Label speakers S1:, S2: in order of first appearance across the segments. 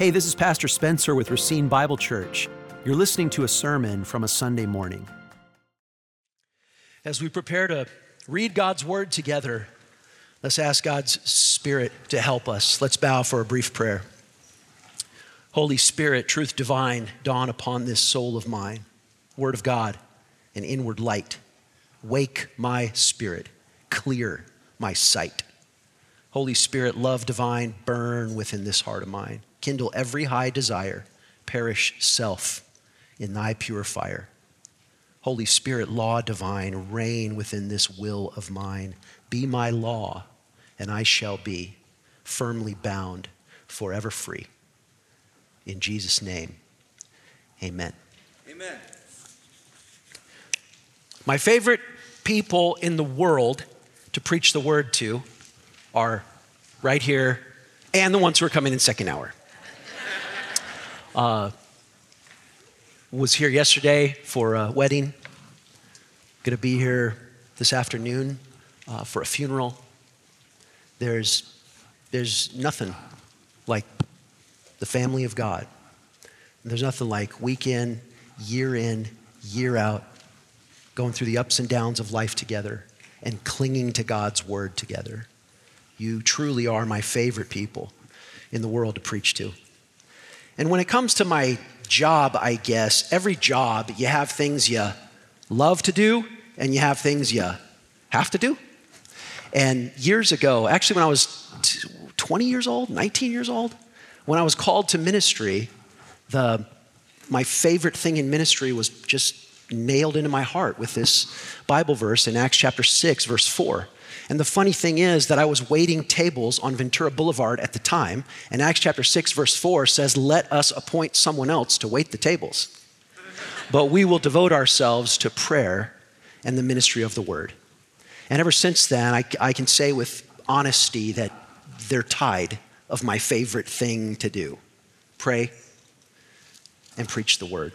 S1: Hey, this is Pastor Spencer with Racine Bible Church. You're listening to a sermon from a Sunday morning.
S2: As we prepare to read God's word together, let's ask God's Spirit to help us. Let's bow for a brief prayer. Holy Spirit, truth divine, dawn upon this soul of mine. Word of God, an inward light. Wake my spirit, clear my sight. Holy Spirit, love divine, burn within this heart of mine. Kindle every high desire, perish self in thy pure fire. Holy Spirit, law divine, reign within this will of mine. Be my law, and I shall be firmly bound, forever free. In Jesus' name, amen.
S3: Amen.
S2: My favorite people in the world to preach the word to are right here and the ones who are coming in second hour. Uh, was here yesterday for a wedding. Going to be here this afternoon uh, for a funeral. There's, there's nothing like the family of God. There's nothing like week in, year in, year out, going through the ups and downs of life together and clinging to God's word together. You truly are my favorite people in the world to preach to. And when it comes to my job, I guess, every job, you have things you love to do and you have things you have to do. And years ago, actually, when I was 20 years old, 19 years old, when I was called to ministry, the, my favorite thing in ministry was just nailed into my heart with this Bible verse in Acts chapter 6, verse 4. And the funny thing is that I was waiting tables on Ventura Boulevard at the time, and Acts chapter 6, verse 4 says, Let us appoint someone else to wait the tables. But we will devote ourselves to prayer and the ministry of the word. And ever since then, I, I can say with honesty that they're tied of my favorite thing to do pray and preach the word.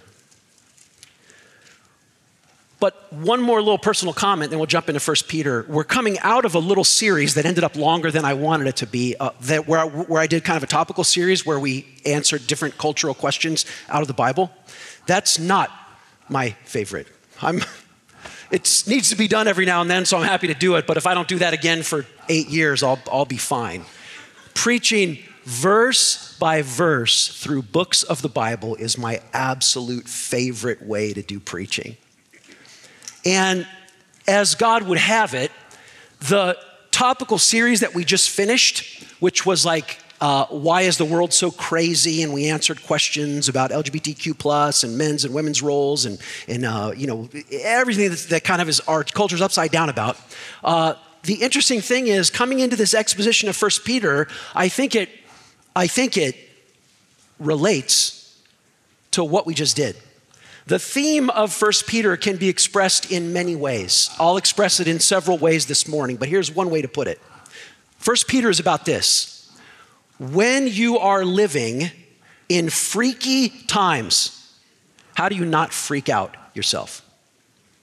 S2: But one more little personal comment, then we'll jump into 1 Peter. We're coming out of a little series that ended up longer than I wanted it to be, uh, that where, I, where I did kind of a topical series where we answered different cultural questions out of the Bible. That's not my favorite. I'm, it needs to be done every now and then, so I'm happy to do it. But if I don't do that again for eight years, I'll, I'll be fine. Preaching verse by verse through books of the Bible is my absolute favorite way to do preaching. And as God would have it, the topical series that we just finished, which was like, uh, why is the world so crazy? And we answered questions about LGBTQ plus and men's and women's roles and, and uh, you know, everything that, that, kind of is our culture's upside down about. Uh, the interesting thing is coming into this exposition of First Peter, I think it, I think it relates to what we just did. The theme of 1 Peter can be expressed in many ways. I'll express it in several ways this morning, but here's one way to put it. 1 Peter is about this. When you are living in freaky times, how do you not freak out yourself?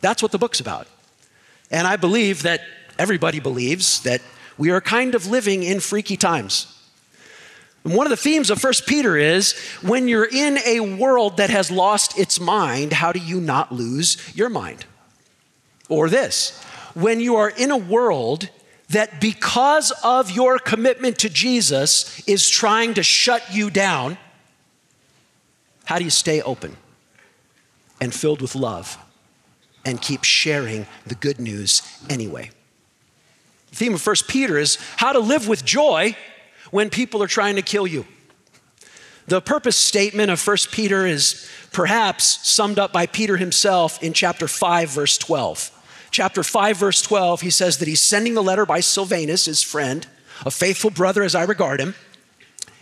S2: That's what the book's about. And I believe that everybody believes that we are kind of living in freaky times. One of the themes of 1 Peter is when you're in a world that has lost its mind, how do you not lose your mind? Or this, when you are in a world that because of your commitment to Jesus is trying to shut you down, how do you stay open and filled with love and keep sharing the good news anyway? The theme of 1 Peter is how to live with joy when people are trying to kill you. The purpose statement of 1 Peter is perhaps summed up by Peter himself in chapter 5, verse 12. Chapter 5, verse 12, he says that he's sending the letter by Silvanus, his friend, a faithful brother as I regard him.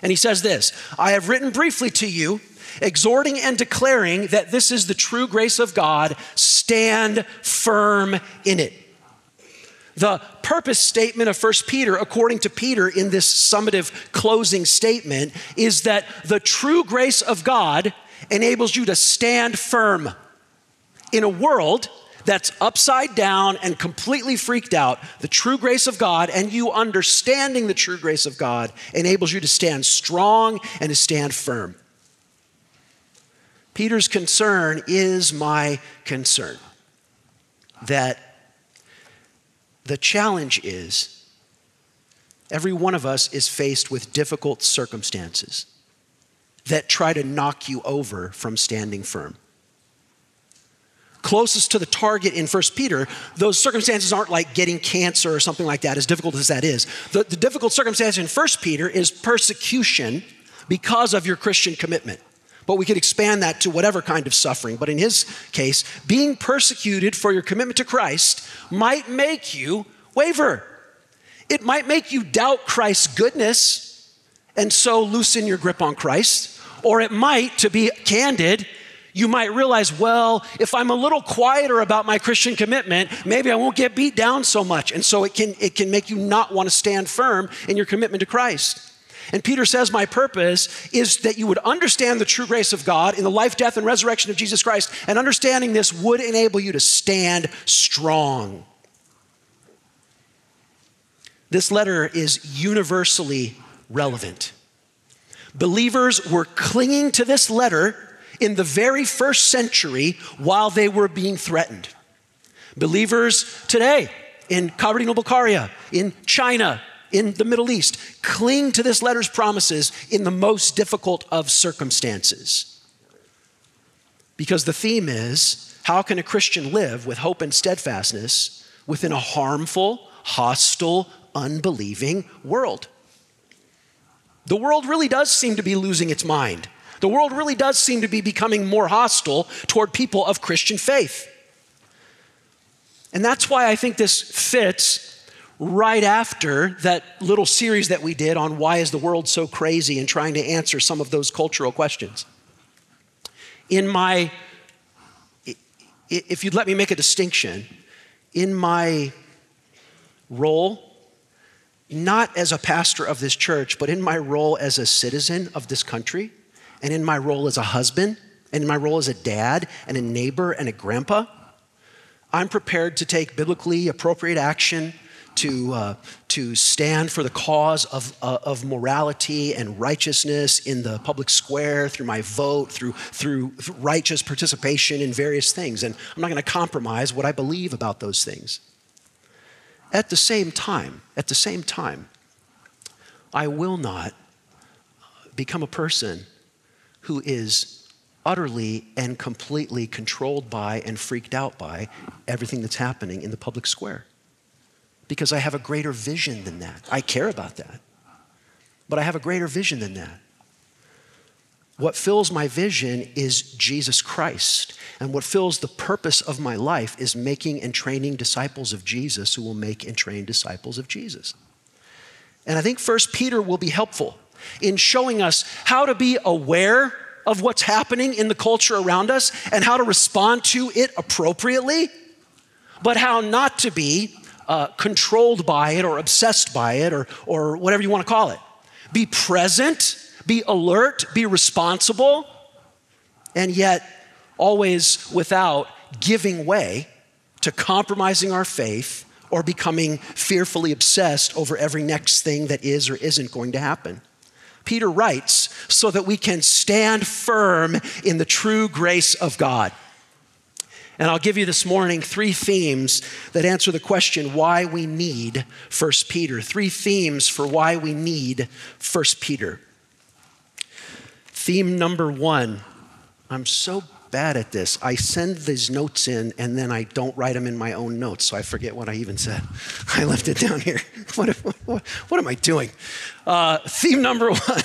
S2: And he says this I have written briefly to you, exhorting and declaring that this is the true grace of God. Stand firm in it. The purpose statement of 1 Peter, according to Peter in this summative closing statement, is that the true grace of God enables you to stand firm in a world that's upside down and completely freaked out, the true grace of God and you understanding the true grace of God enables you to stand strong and to stand firm. Peter's concern is my concern that the challenge is every one of us is faced with difficult circumstances that try to knock you over from standing firm closest to the target in 1 Peter, those circumstances aren't like getting cancer or something like that, as difficult as that is. The, the difficult circumstance in 1 Peter is persecution because of your Christian commitment. But we could expand that to whatever kind of suffering. But in his case, being persecuted for your commitment to Christ might make you waver. It might make you doubt Christ's goodness and so loosen your grip on Christ. Or it might, to be candid, you might realize, well, if I'm a little quieter about my Christian commitment, maybe I won't get beat down so much. And so it can, it can make you not want to stand firm in your commitment to Christ. And Peter says, My purpose is that you would understand the true grace of God in the life, death, and resurrection of Jesus Christ. And understanding this would enable you to stand strong. This letter is universally relevant. Believers were clinging to this letter in the very first century while they were being threatened. Believers today in Kabardino-Balkaria, in China, in the Middle East, cling to this letter's promises in the most difficult of circumstances. Because the theme is how can a Christian live with hope and steadfastness within a harmful, hostile, unbelieving world? The world really does seem to be losing its mind the world really does seem to be becoming more hostile toward people of Christian faith. And that's why I think this fits right after that little series that we did on why is the world so crazy and trying to answer some of those cultural questions. In my, if you'd let me make a distinction, in my role, not as a pastor of this church, but in my role as a citizen of this country, and in my role as a husband, and in my role as a dad, and a neighbor, and a grandpa, I'm prepared to take biblically appropriate action to, uh, to stand for the cause of, uh, of morality and righteousness in the public square through my vote, through, through righteous participation in various things. And I'm not going to compromise what I believe about those things. At the same time, at the same time, I will not become a person who is utterly and completely controlled by and freaked out by everything that's happening in the public square. Because I have a greater vision than that. I care about that. But I have a greater vision than that. What fills my vision is Jesus Christ. And what fills the purpose of my life is making and training disciples of Jesus who will make and train disciples of Jesus. And I think First Peter will be helpful in showing us how to be aware of what's happening in the culture around us and how to respond to it appropriately, but how not to be uh, controlled by it or obsessed by it or, or whatever you want to call it. Be present, be alert, be responsible, and yet always without giving way to compromising our faith or becoming fearfully obsessed over every next thing that is or isn't going to happen. Peter writes, so that we can stand firm in the true grace of God. And I'll give you this morning three themes that answer the question why we need 1 Peter. Three themes for why we need 1 Peter. Theme number one I'm so bad at this. I send these notes in and then I don't write them in my own notes, so I forget what I even said. I left it down here. What, what, what am I doing? Uh, theme number one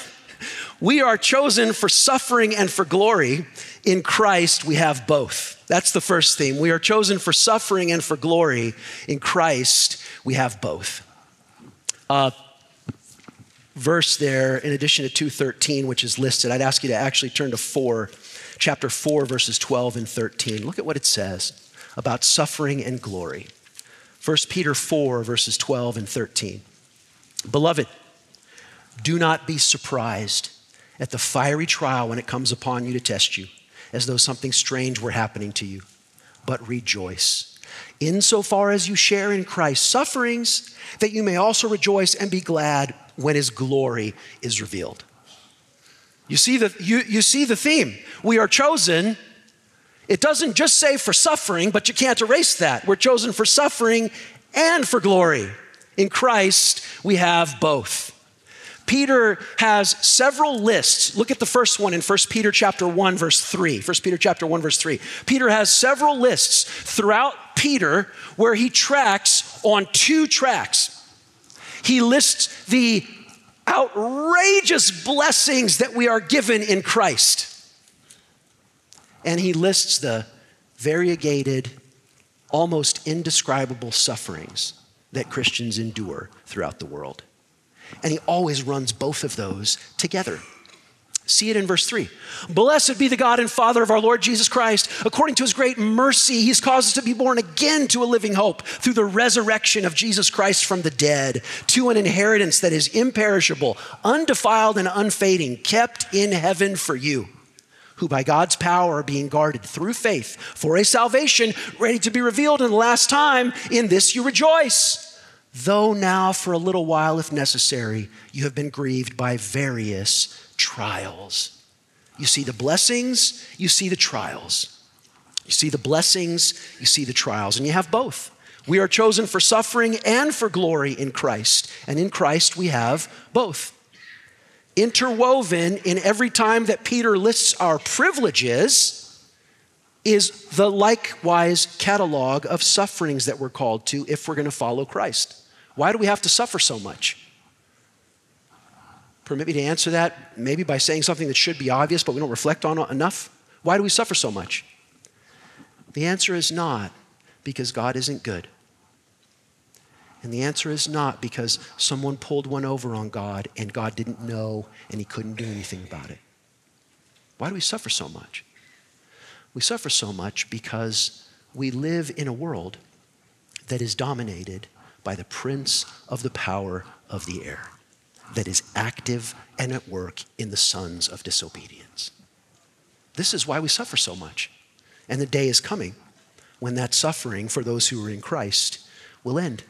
S2: we are chosen for suffering and for glory. In Christ, we have both. That's the first theme. We are chosen for suffering and for glory. In Christ, we have both. Uh, verse there, in addition to 213, which is listed, I'd ask you to actually turn to 4 chapter 4, verses 12 and 13. Look at what it says about suffering and glory. 1 Peter 4, verses 12 and 13. Beloved, do not be surprised at the fiery trial when it comes upon you to test you, as though something strange were happening to you. but rejoice. Insofar as you share in Christ's sufferings, that you may also rejoice and be glad when his glory is revealed. You see the, you, you see the theme. We are chosen. It doesn't just say for suffering, but you can't erase that. We're chosen for suffering and for glory. In Christ, we have both. Peter has several lists. Look at the first one in 1 Peter chapter 1 verse 3. 1 Peter chapter 1 verse 3. Peter has several lists throughout Peter where he tracks on two tracks. He lists the outrageous blessings that we are given in Christ. And he lists the variegated, almost indescribable sufferings that Christians endure throughout the world. And he always runs both of those together. See it in verse 3. Blessed be the God and Father of our Lord Jesus Christ. According to his great mercy, he's caused us to be born again to a living hope through the resurrection of Jesus Christ from the dead, to an inheritance that is imperishable, undefiled, and unfading, kept in heaven for you, who by God's power are being guarded through faith for a salvation ready to be revealed in the last time. In this you rejoice though now for a little while, if necessary, you have been grieved by various trials. You see the blessings, you see the trials. You see the blessings, you see the trials, and you have both. We are chosen for suffering and for glory in Christ, and in Christ we have both. Interwoven in every time that Peter lists our privileges is the likewise catalog of sufferings that we're called to if we're going to follow Christ. Why do we have to suffer so much? Permit me to answer that maybe by saying something that should be obvious, but we don't reflect on enough. Why do we suffer so much? The answer is not because God isn't good. And the answer is not because someone pulled one over on God and God didn't know and he couldn't do anything about it. Why do we suffer so much? We suffer so much because we live in a world that is dominated by the prince of the power of the air that is active and at work in the sons of disobedience. This is why we suffer so much. And the day is coming when that suffering for those who are in Christ will end.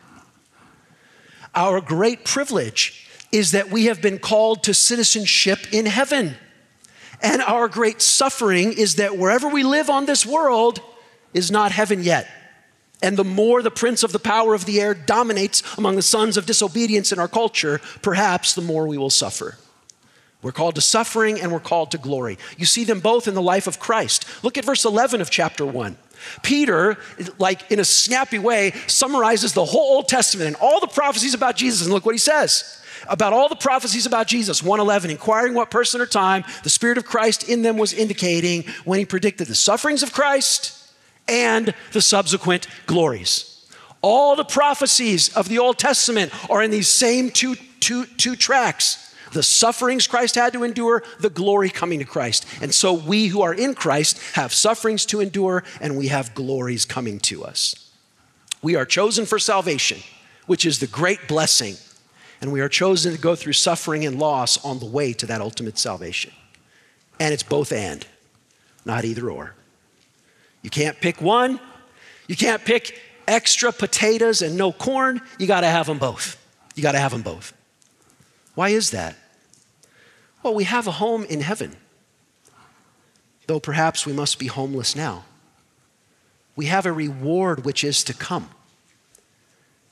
S2: Our great privilege is that we have been called to citizenship in heaven. And our great suffering is that wherever we live on this world is not heaven yet. And the more the prince of the power of the air dominates among the sons of disobedience in our culture, perhaps the more we will suffer. We're called to suffering and we're called to glory. You see them both in the life of Christ. Look at verse 11 of chapter 1. Peter, like in a snappy way, summarizes the whole Old Testament and all the prophecies about Jesus. And look what he says about all the prophecies about Jesus 111 inquiring what person or time the spirit of Christ in them was indicating when he predicted the sufferings of Christ and the subsequent glories. All the prophecies of the Old Testament are in these same two, two, two tracks the sufferings Christ had to endure, the glory coming to Christ. And so we who are in Christ have sufferings to endure, and we have glories coming to us. We are chosen for salvation, which is the great blessing, and we are chosen to go through suffering and loss on the way to that ultimate salvation. And it's both and, not either or. You can't pick one. You can't pick extra potatoes and no corn. You got to have them both. You got to have them both. Why is that? Well, we have a home in heaven, though perhaps we must be homeless now. We have a reward which is to come.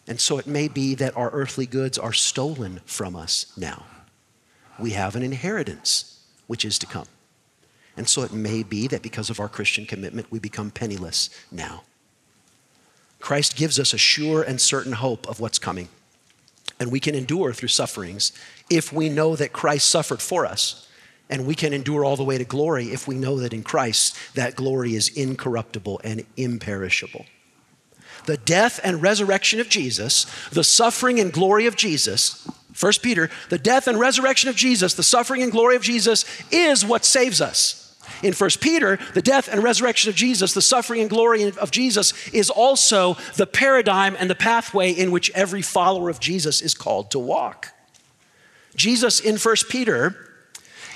S2: And so it may be that our earthly goods are stolen from us now. We have an inheritance which is to come. And so it may be that because of our Christian commitment, we become penniless now. Christ gives us a sure and certain hope of what's coming. And we can endure through sufferings if we know that Christ suffered for us. And we can endure all the way to glory if we know that in Christ that glory is incorruptible and imperishable. The death and resurrection of Jesus, the suffering and glory of Jesus, First Peter, the death and resurrection of Jesus, the suffering and glory of Jesus is what saves us. In 1 Peter, the death and resurrection of Jesus, the suffering and glory of Jesus, is also the paradigm and the pathway in which every follower of Jesus is called to walk. Jesus in 1 Peter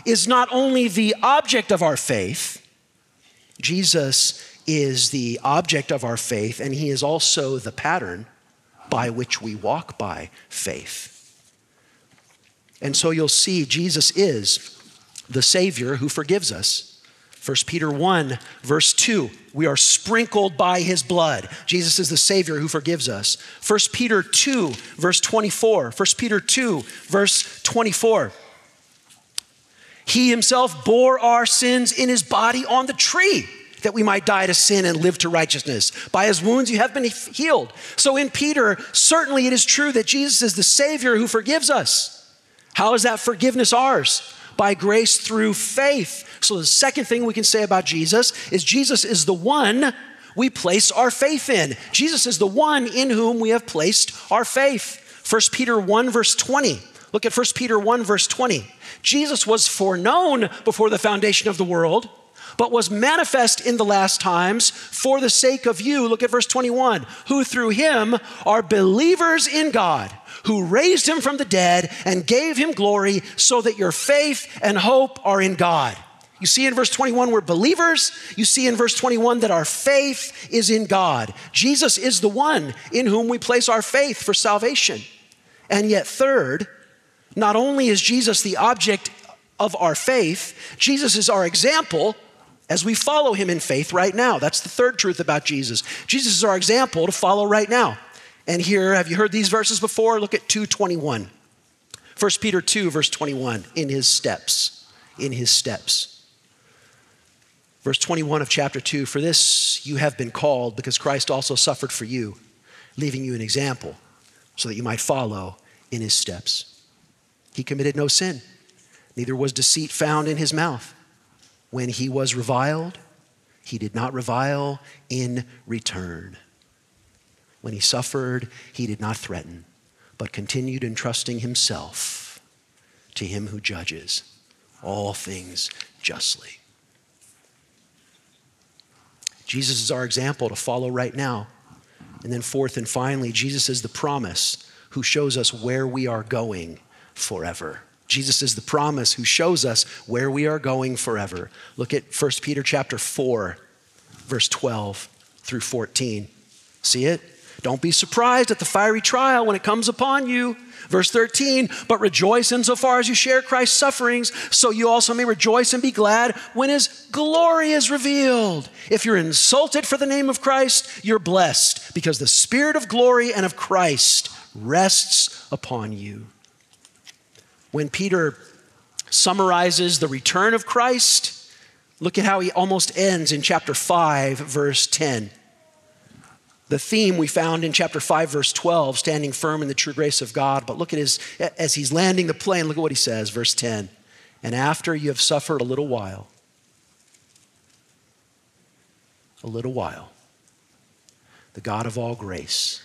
S2: is not only the object of our faith, Jesus is the object of our faith, and he is also the pattern by which we walk by faith. And so you'll see Jesus is the Savior who forgives us. 1 Peter 1, verse 2, we are sprinkled by his blood. Jesus is the Savior who forgives us. 1 Peter 2, verse 24. 1 Peter 2, verse 24. He himself bore our sins in his body on the tree that we might die to sin and live to righteousness. By his wounds you have been healed. So in Peter, certainly it is true that Jesus is the Savior who forgives us. How is that forgiveness ours? By grace through faith. So the second thing we can say about Jesus is Jesus is the one we place our faith in. Jesus is the one in whom we have placed our faith. 1 Peter 1, verse 20. Look at 1 Peter 1, verse 20. Jesus was foreknown before the foundation of the world but was manifest in the last times for the sake of you. Look at verse 21 who through him are believers in God, who raised him from the dead and gave him glory, so that your faith and hope are in God. You see in verse 21 we're believers. You see in verse 21 that our faith is in God. Jesus is the one in whom we place our faith for salvation. And yet, third, not only is Jesus the object of our faith, Jesus is our example as we follow him in faith right now. That's the third truth about Jesus. Jesus is our example to follow right now. And here, have you heard these verses before? Look at 221. 1 Peter 2, verse 21, in his steps. In his steps. Verse 21 of chapter 2 For this you have been called, because Christ also suffered for you, leaving you an example, so that you might follow in his steps. He committed no sin, neither was deceit found in his mouth. When he was reviled, he did not revile in return. When he suffered, he did not threaten, but continued entrusting himself to him who judges all things justly. Jesus is our example to follow right now. And then, fourth and finally, Jesus is the promise who shows us where we are going forever. Jesus is the promise who shows us where we are going forever. Look at 1 Peter chapter 4, verse 12 through 14. See it? Don't be surprised at the fiery trial when it comes upon you. Verse 13, but rejoice insofar as you share Christ's sufferings, so you also may rejoice and be glad when his glory is revealed. If you're insulted for the name of Christ, you're blessed because the Spirit of glory and of Christ rests upon you when Peter summarizes the return of Christ, look at how he almost ends in chapter 5, verse 10. The theme we found in chapter 5, verse 12, standing firm in the true grace of God. But look at his, as he's landing the plane, look at what he says, verse 10. And after you have suffered a little while, a little while, the God of all grace,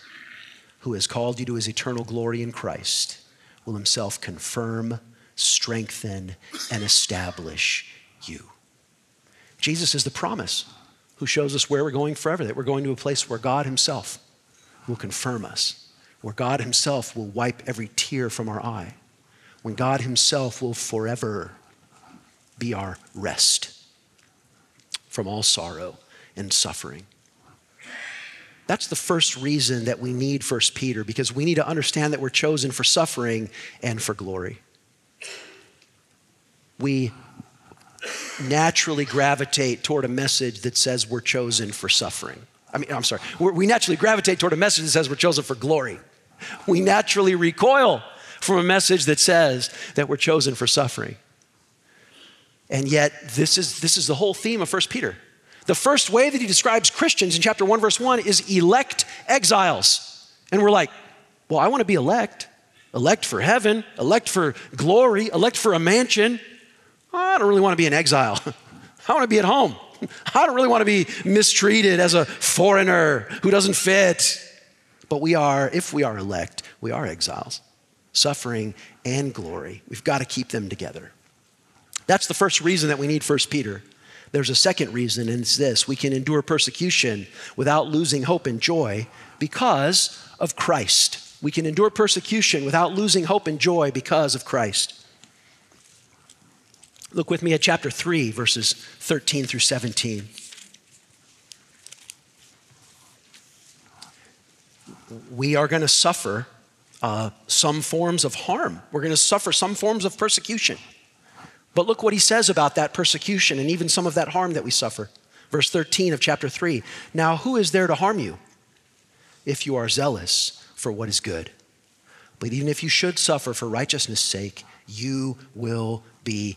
S2: who has called you to his eternal glory in Christ, will himself confirm, strengthen, and establish you. Jesus is the promise who shows us where we're going forever, that we're going to a place where God himself will confirm us, where God himself will wipe every tear from our eye, when God himself will forever be our rest from all sorrow and suffering. That's the first reason that we need First Peter, because we need to understand that we're chosen for suffering and for glory. We naturally gravitate toward a message that says we're chosen for suffering. I mean, I'm sorry, we naturally gravitate toward a message that says we're chosen for glory. We naturally recoil from a message that says that we're chosen for suffering. And yet, this is, this is the whole theme of First Peter. The first way that he describes Christians in chapter 1, verse 1 is elect exiles. And we're like, well, I want to be elect. Elect for heaven, elect for glory, elect for a mansion. I don't really want to be an exile. I want to be at home. I don't really want to be mistreated as a foreigner who doesn't fit. But we are, if we are elect, we are exiles. Suffering and glory. We've got to keep them together. That's the first reason that we need First Peter. There's a second reason, and it's this we can endure persecution without losing hope and joy because of Christ. We can endure persecution without losing hope and joy because of Christ. Look with me at chapter 3, verses 13 through 17. We are going to suffer uh, some forms of harm. We're going to suffer some forms of persecution. But look what he says about that persecution and even some of that harm that we suffer. Verse 13 of chapter 3 Now, who is there to harm you if you are zealous for what is good? But even if you should suffer for righteousness' sake, you will be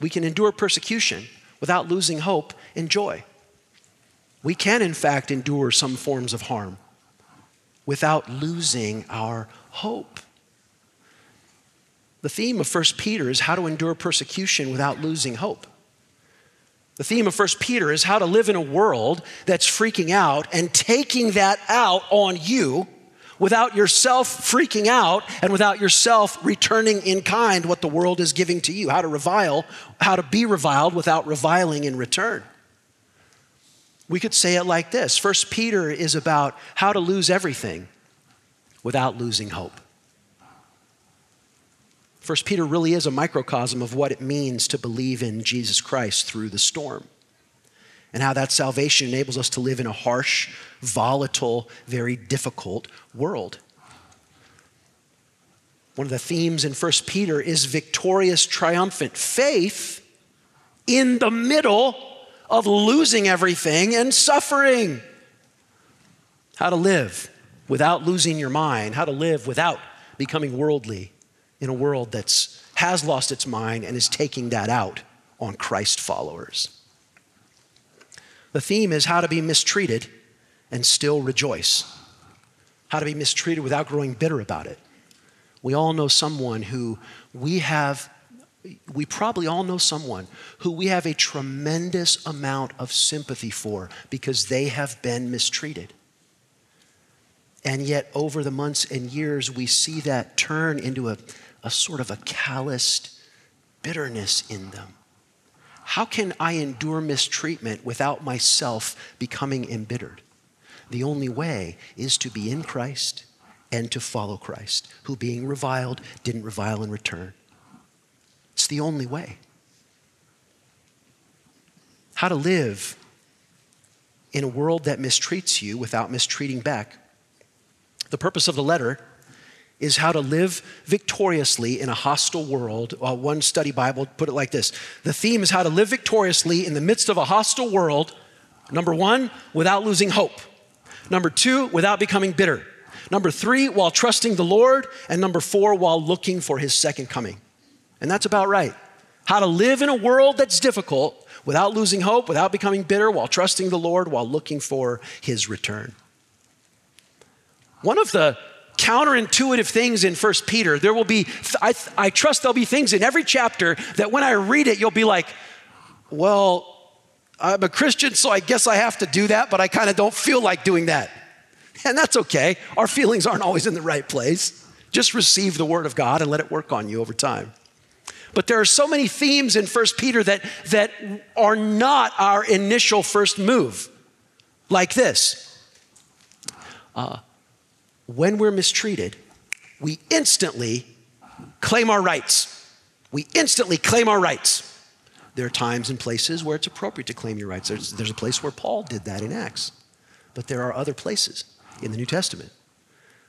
S2: We can endure persecution without losing hope and joy we can, in fact, endure some forms of harm without losing our hope. The theme of 1 Peter is how to endure persecution without losing hope. The theme of 1 Peter is how to live in a world that's freaking out and taking that out on you without yourself freaking out and without yourself returning in kind what the world is giving to you. How to revile, how to be reviled without reviling in return. We could say it like this First Peter is about how to lose everything without losing hope. First Peter really is a microcosm of what it means to believe in Jesus Christ through the storm. And how that salvation enables us to live in a harsh, volatile, very difficult world. One of the themes in 1 Peter is victorious, triumphant faith in the middle of losing everything and suffering. How to live without losing your mind, how to live without becoming worldly in a world that has lost its mind and is taking that out on Christ followers. The theme is how to be mistreated and still rejoice. How to be mistreated without growing bitter about it. We all know someone who we have we probably all know someone who we have a tremendous amount of sympathy for because they have been mistreated. And yet, over the months and years, we see that turn into a, a sort of a calloused bitterness in them. How can I endure mistreatment without myself becoming embittered? The only way is to be in Christ and to follow Christ, who, being reviled, didn't revile in return. It's the only way. How to live in a world that mistreats you without mistreating back. The purpose of the letter is how to live victoriously in a hostile world. Uh, one study Bible put it like this The theme is how to live victoriously in the midst of a hostile world. Number one, without losing hope. Number two, without becoming bitter. Number three, while trusting the Lord. And number four, while looking for his second coming. And that's about right. How to live in a world that's difficult without losing hope, without becoming bitter, while trusting the Lord, while looking for his return. One of the counterintuitive things in 1 Peter, there will be, I, I trust there'll be things in every chapter that when I read it, you'll be like, well, I'm a Christian, so I guess I have to do that, but I kind of don't feel like doing that. And that's okay. Our feelings aren't always in the right place. Just receive the word of God and let it work on you over time. But there are so many themes in 1 Peter that, that are not our initial first move, like this. Uh, when we're mistreated, we instantly claim our rights. We instantly claim our rights. There are times and places where it's appropriate to claim your rights. There's, there's a place where Paul did that in Acts. But there are other places in the New Testament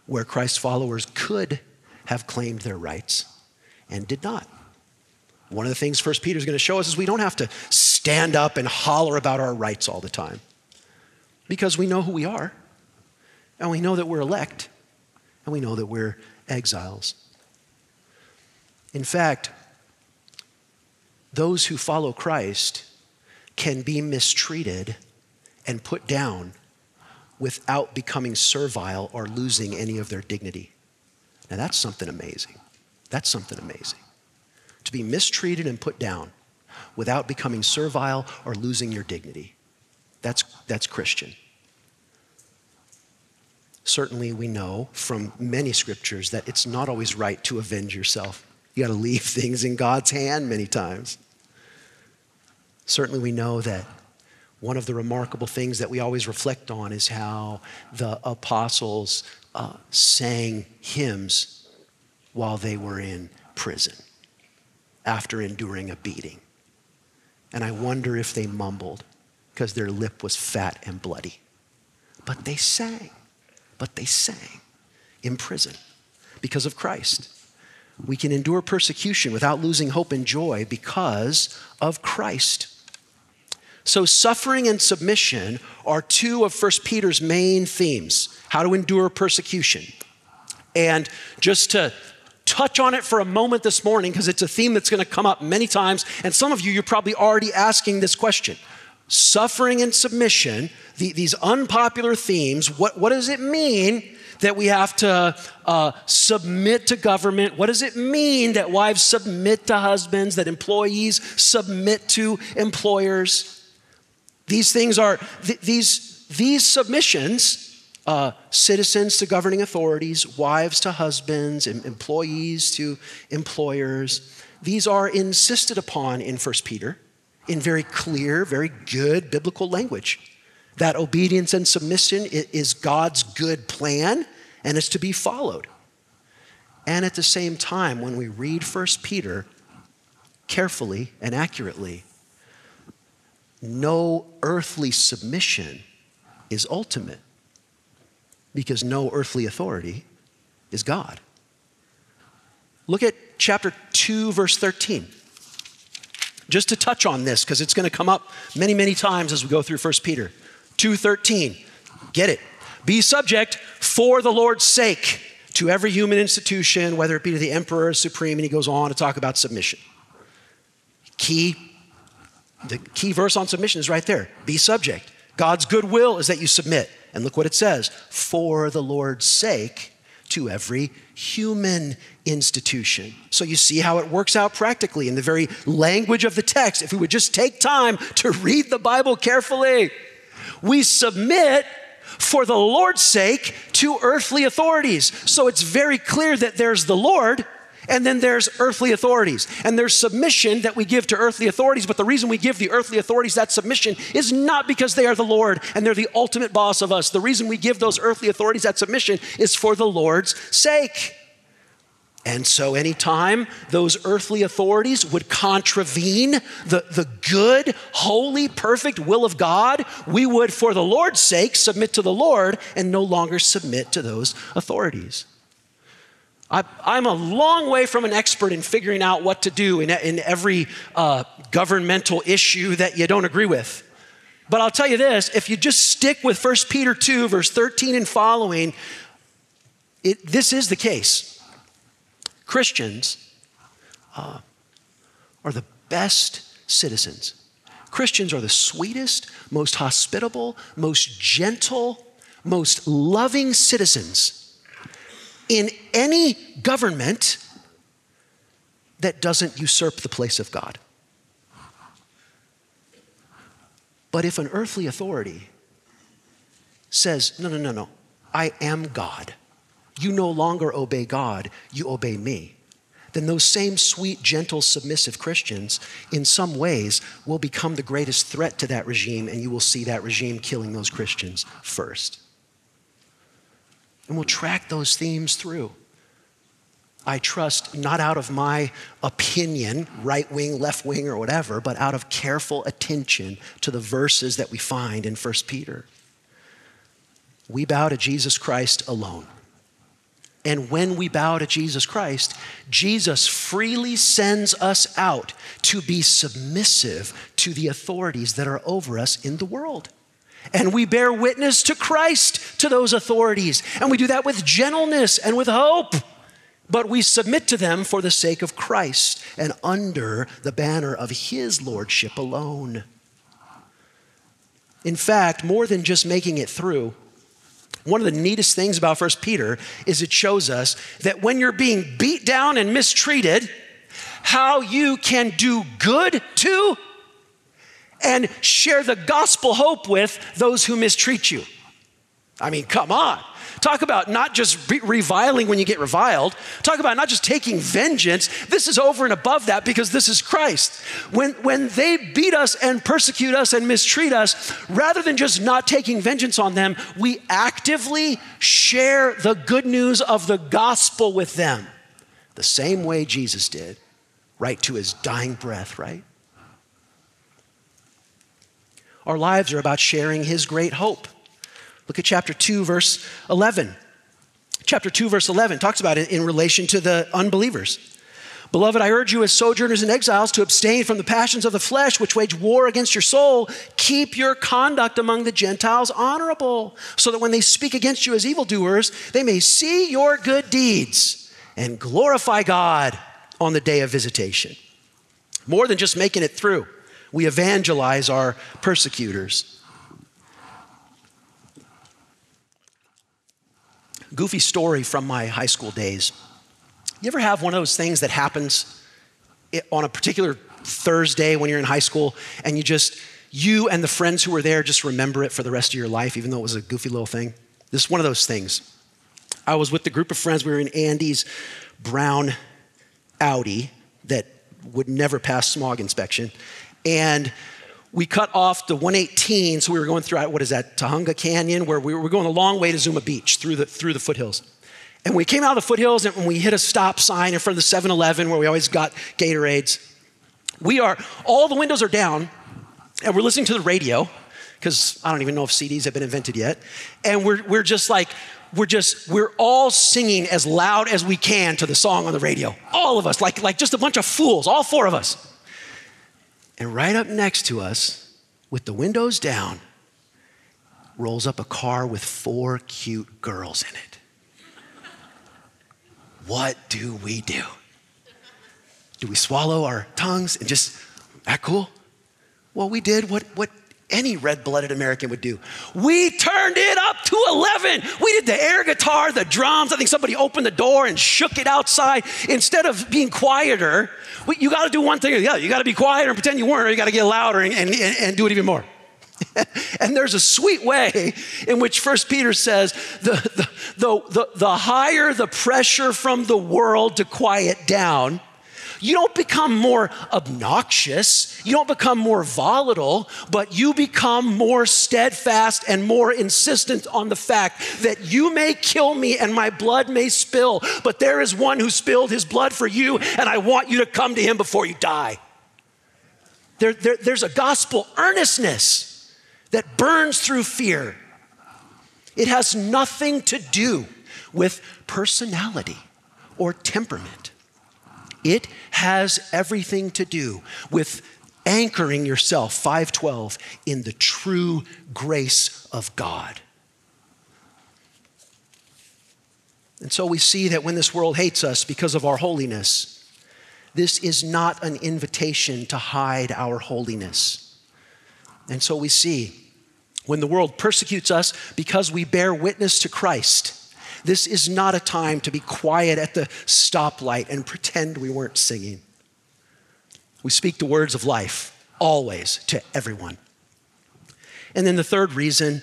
S2: where Christ's followers could have claimed their rights and did not. One of the things First Peter is going to show us is we don't have to stand up and holler about our rights all the time because we know who we are and we know that we're elect and we know that we're exiles. In fact, those who follow Christ can be mistreated and put down without becoming servile or losing any of their dignity. Now, that's something amazing. That's something amazing to be mistreated and put down without becoming servile or losing your dignity. That's, that's Christian. Certainly, we know from many scriptures that it's not always right to avenge yourself. You got to leave things in God's hand many times. Certainly, we know that one of the remarkable things that we always reflect on is how the apostles uh, sang hymns while they were in prison after enduring a beating. And I wonder if they mumbled because their lip was fat and bloody. But they sang, but they sang in prison because of Christ. We can endure persecution without losing hope and joy because of Christ. So, suffering and submission are two of 1 Peter's main themes how to endure persecution. And just to touch on it for a moment this morning, because it's a theme that's going to come up many times, and some of you, you're probably already asking this question suffering and submission, the, these unpopular themes, what, what does it mean that we have to uh, submit to government? What does it mean that wives submit to husbands, that employees submit to employers? These things are, th- these, these submissions, uh, citizens to governing authorities, wives to husbands, employees to employers, these are insisted upon in 1 Peter in very clear, very good biblical language. That obedience and submission is God's good plan and is to be followed. And at the same time, when we read 1 Peter carefully and accurately, no earthly submission is ultimate because no earthly authority is God. Look at chapter 2, verse 13. Just to touch on this, because it's going to come up many, many times as we go through 1 Peter. 2:13. Get it. Be subject for the Lord's sake to every human institution, whether it be to the emperor or supreme, and he goes on to talk about submission. Key the key verse on submission is right there be subject. God's good will is that you submit. And look what it says for the Lord's sake to every human institution. So you see how it works out practically in the very language of the text. If we would just take time to read the Bible carefully, we submit for the Lord's sake to earthly authorities. So it's very clear that there's the Lord and then there's earthly authorities. And there's submission that we give to earthly authorities. But the reason we give the earthly authorities that submission is not because they are the Lord and they're the ultimate boss of us. The reason we give those earthly authorities that submission is for the Lord's sake. And so, anytime those earthly authorities would contravene the, the good, holy, perfect will of God, we would, for the Lord's sake, submit to the Lord and no longer submit to those authorities. I, am a long way from an expert in figuring out what to do in, in every uh, governmental issue that you don't agree with. But I'll tell you this if you just stick with 1 Peter 2, verse 13 and following, it, this is the case. Christians uh, are the best citizens. Christians are the sweetest, most hospitable, most gentle, most loving citizens in any government that doesn't usurp the place of God. But if an earthly authority says, no, no, no, no, I am God, you no longer obey God, you obey me, then those same sweet, gentle, submissive Christians, in some ways, will become the greatest threat to that regime, and you will see that regime killing those Christians first. And we'll track those themes through. I trust not out of my opinion, right wing, left wing, or whatever, but out of careful attention to the verses that we find in 1 Peter. We bow to Jesus Christ alone. And when we bow to Jesus Christ, Jesus freely sends us out to be submissive to the authorities that are over us in the world. And we bear witness to Christ to those authorities. And we do that with gentleness and with hope. But we submit to them for the sake of Christ and under the banner of His Lordship alone. In fact, more than just making it through, one of the neatest things about 1 Peter is it shows us that when you're being beat down and mistreated, how you can do good to and share the gospel hope with those who mistreat you. I mean, come on. Talk about not just re- reviling when you get reviled. Talk about not just taking vengeance. This is over and above that because this is Christ. When, when they beat us and persecute us and mistreat us, rather than just not taking vengeance on them, we actively share the good news of the gospel with them. The same way Jesus did, right to his dying breath, right? Our lives are about sharing his great hope. Look at chapter 2, verse 11. Chapter 2, verse 11 talks about it in relation to the unbelievers. Beloved, I urge you as sojourners and exiles to abstain from the passions of the flesh which wage war against your soul. Keep your conduct among the Gentiles honorable, so that when they speak against you as evildoers, they may see your good deeds and glorify God on the day of visitation. More than just making it through, we evangelize our persecutors. goofy story from my high school days. You ever have one of those things that happens on a particular Thursday when you're in high school and you just, you and the friends who were there just remember it for the rest of your life, even though it was a goofy little thing? This is one of those things. I was with the group of friends, we were in Andy's brown Audi that would never pass smog inspection. And we cut off the 118, so we were going through, what is that, Tujunga Canyon, where we were going a long way to Zuma Beach through the, through the foothills. And we came out of the foothills and we hit a stop sign in front of the 7 Eleven where we always got Gatorades. We are, all the windows are down, and we're listening to the radio, because I don't even know if CDs have been invented yet. And we're, we're just like, we're just, we're all singing as loud as we can to the song on the radio. All of us, like, like just a bunch of fools, all four of us. And right up next to us, with the windows down, rolls up a car with four cute girls in it. What do we do? Do we swallow our tongues and just act cool? Well, we did what, what any red blooded American would do. We turned it up to 11. We did the air guitar, the drums. I think somebody opened the door and shook it outside. Instead of being quieter, you got to do one thing or the other. You got to be quieter and pretend you weren't, or you got to get louder and, and, and do it even more. and there's a sweet way in which First Peter says the, the, the, the, the higher the pressure from the world to quiet down, you don't become more obnoxious, you don't become more volatile, but you become more steadfast and more insistent on the fact that you may kill me and my blood may spill, but there is one who spilled his blood for you, and I want you to come to him before you die. There, there, there's a gospel earnestness that burns through fear. It has nothing to do with personality or temperament. It has everything to do with anchoring yourself 512 in the true grace of God. And so we see that when this world hates us because of our holiness, this is not an invitation to hide our holiness. And so we see when the world persecutes us because we bear witness to Christ, this is not a time to be quiet at the stoplight and pretend we weren't singing. We speak the words of life always to everyone. And then the third reason,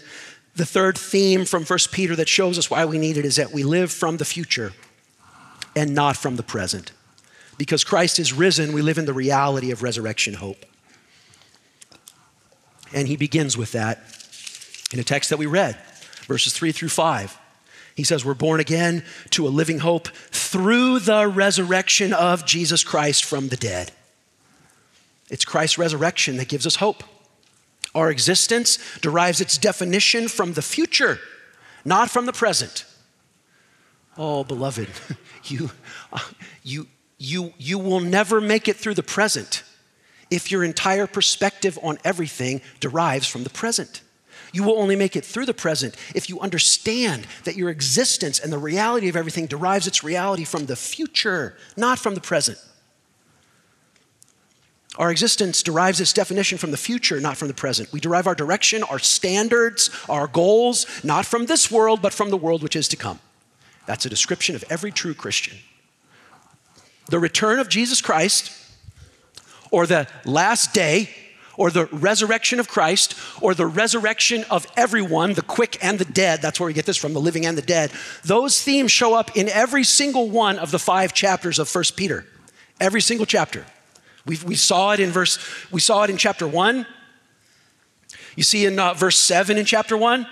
S2: the third theme from 1 Peter that shows us why we need it is that we live from the future and not from the present. Because Christ is risen, we live in the reality of resurrection hope. And he begins with that in a text that we read, verses 3 through 5. He says we're born again to a living hope through the resurrection of Jesus Christ from the dead. It's Christ's resurrection that gives us hope. Our existence derives its definition from the future, not from the present. Oh, beloved, you, uh, you, you, you will never make it through the present if your entire perspective on everything derives from the present. You will only make it through the present if you understand that your existence and the reality of everything derives its reality from the future, not from the present. Our existence derives its definition from the future, not from the present. We derive our direction, our standards, our goals, not from this world, but from the world which is to come. That's a description of every true Christian. The return of Jesus Christ, or the last day, or the resurrection of Christ, or the resurrection of everyone, the quick and the dead. That's where we get this from, the living and the dead. Those themes show up in every single one of the five chapters of 1 Peter. Every single chapter. We, we saw it in verse, we saw it in chapter one. You see in uh, verse seven in chapter one,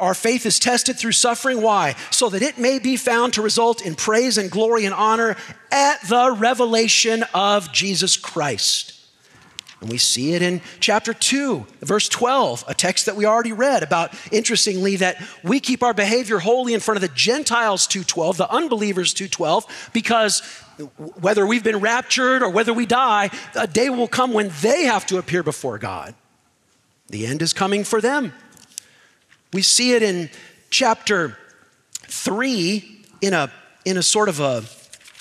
S2: our faith is tested through suffering. Why? So that it may be found to result in praise and glory and honor at the revelation of Jesus Christ. And we see it in chapter 2, verse 12, a text that we already read about, interestingly, that we keep our behavior holy in front of the Gentiles 2.12, the unbelievers 2.12, because whether we've been raptured or whether we die, a day will come when they have to appear before God. The end is coming for them. We see it in chapter 3 in a, in a sort of a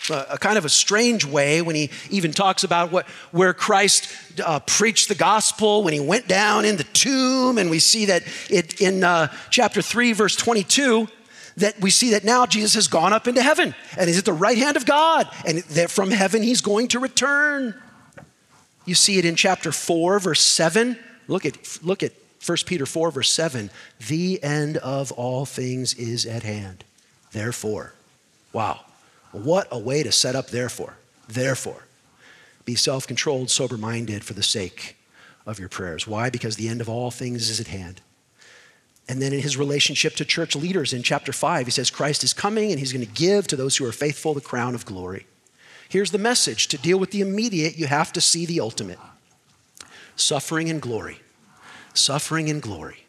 S2: a, kind of a strange way when he even talks about what, where Christ uh, preached the gospel when he went down in the tomb. And we see that it, in uh, chapter 3, verse 22, that we see that now Jesus has gone up into heaven and is at the right hand of God. And that from heaven he's going to return. You see it in chapter 4, verse 7. Look at, look at 1 Peter 4, verse 7. The end of all things is at hand. Therefore, wow. What a way to set up therefore. Therefore, be self controlled, sober minded for the sake of your prayers. Why? Because the end of all things is at hand. And then in his relationship to church leaders in chapter 5, he says, Christ is coming and he's going to give to those who are faithful the crown of glory. Here's the message to deal with the immediate, you have to see the ultimate suffering and glory. Suffering and glory.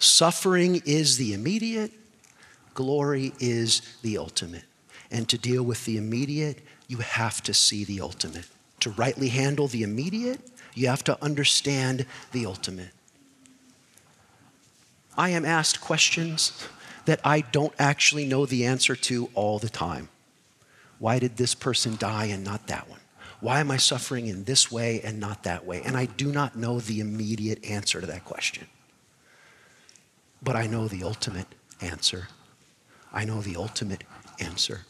S2: Suffering is the immediate, glory is the ultimate. And to deal with the immediate, you have to see the ultimate. To rightly handle the immediate, you have to understand the ultimate. I am asked questions that I don't actually know the answer to all the time. Why did this person die and not that one? Why am I suffering in this way and not that way? And I do not know the immediate answer to that question. But I know the ultimate answer. I know the ultimate answer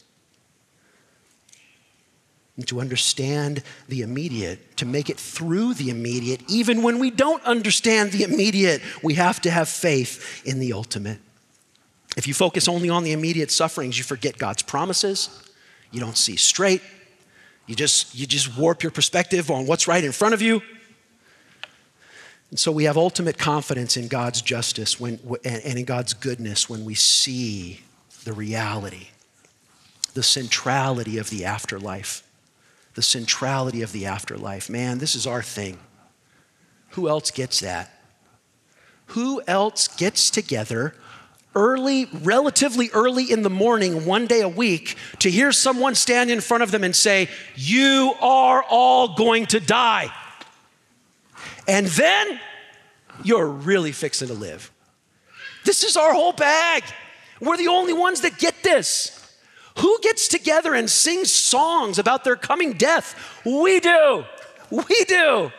S2: and to understand the immediate, to make it through the immediate, even when we don't understand the immediate, we have to have faith in the ultimate. If you focus only on the immediate sufferings, you forget God's promises, you don't see straight, you just, you just warp your perspective on what's right in front of you. And so we have ultimate confidence in God's justice when, and in God's goodness when we see the reality, the centrality of the afterlife the centrality of the afterlife. Man, this is our thing. Who else gets that? Who else gets together early, relatively early in the morning, one day a week, to hear someone stand in front of them and say, You are all going to die. And then you're really fixing to live. This is our whole bag. We're the only ones that get this. Who gets together and sings songs about their coming death? We do. We do.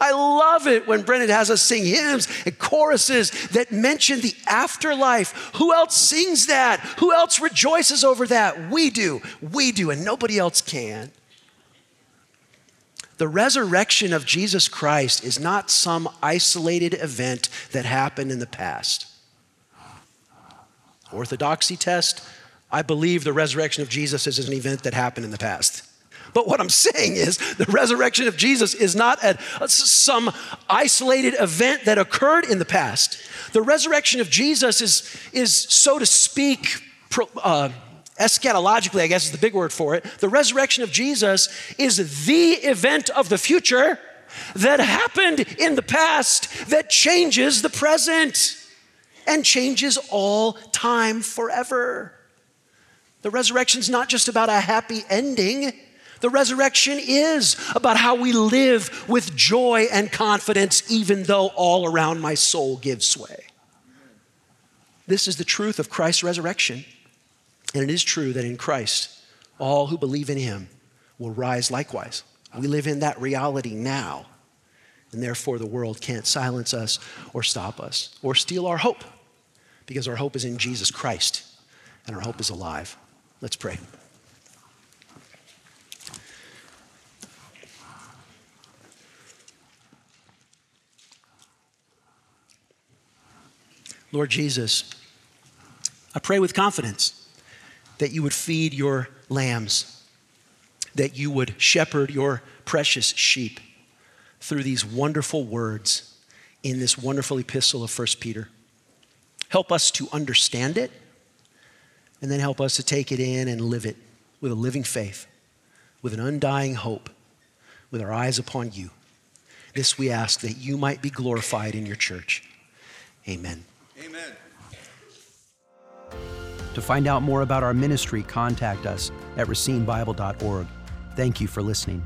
S2: I love it when Brendan has us sing hymns and choruses that mention the afterlife. Who else sings that? Who else rejoices over that? We do. We do, and nobody else can. The resurrection of Jesus Christ is not some isolated event that happened in the past. Orthodoxy test I believe the resurrection of Jesus is an event that happened in the past. But what I'm saying is the resurrection of Jesus is not a, some isolated event that occurred in the past. The resurrection of Jesus is, is so to speak, uh, eschatologically, I guess is the big word for it. The resurrection of Jesus is the event of the future that happened in the past that changes the present and changes all time forever. The resurrection is not just about a happy ending. The resurrection is about how we live with joy and confidence, even though all around my soul gives sway. This is the truth of Christ's resurrection. And it is true that in Christ, all who believe in him will rise likewise. We live in that reality now. And therefore, the world can't silence us or stop us or steal our hope because our hope is in Jesus Christ and our hope is alive. Let's pray. Lord Jesus, I pray with confidence that you would feed your lambs, that you would shepherd your precious sheep through these wonderful words in this wonderful epistle of 1 Peter. Help us to understand it and then help us to take it in and live it with a living faith, with an undying hope, with our eyes upon you. This we ask that you might be glorified in your church. Amen.
S3: Amen.
S1: To find out more about our ministry, contact us at racinebible.org. Thank you for listening.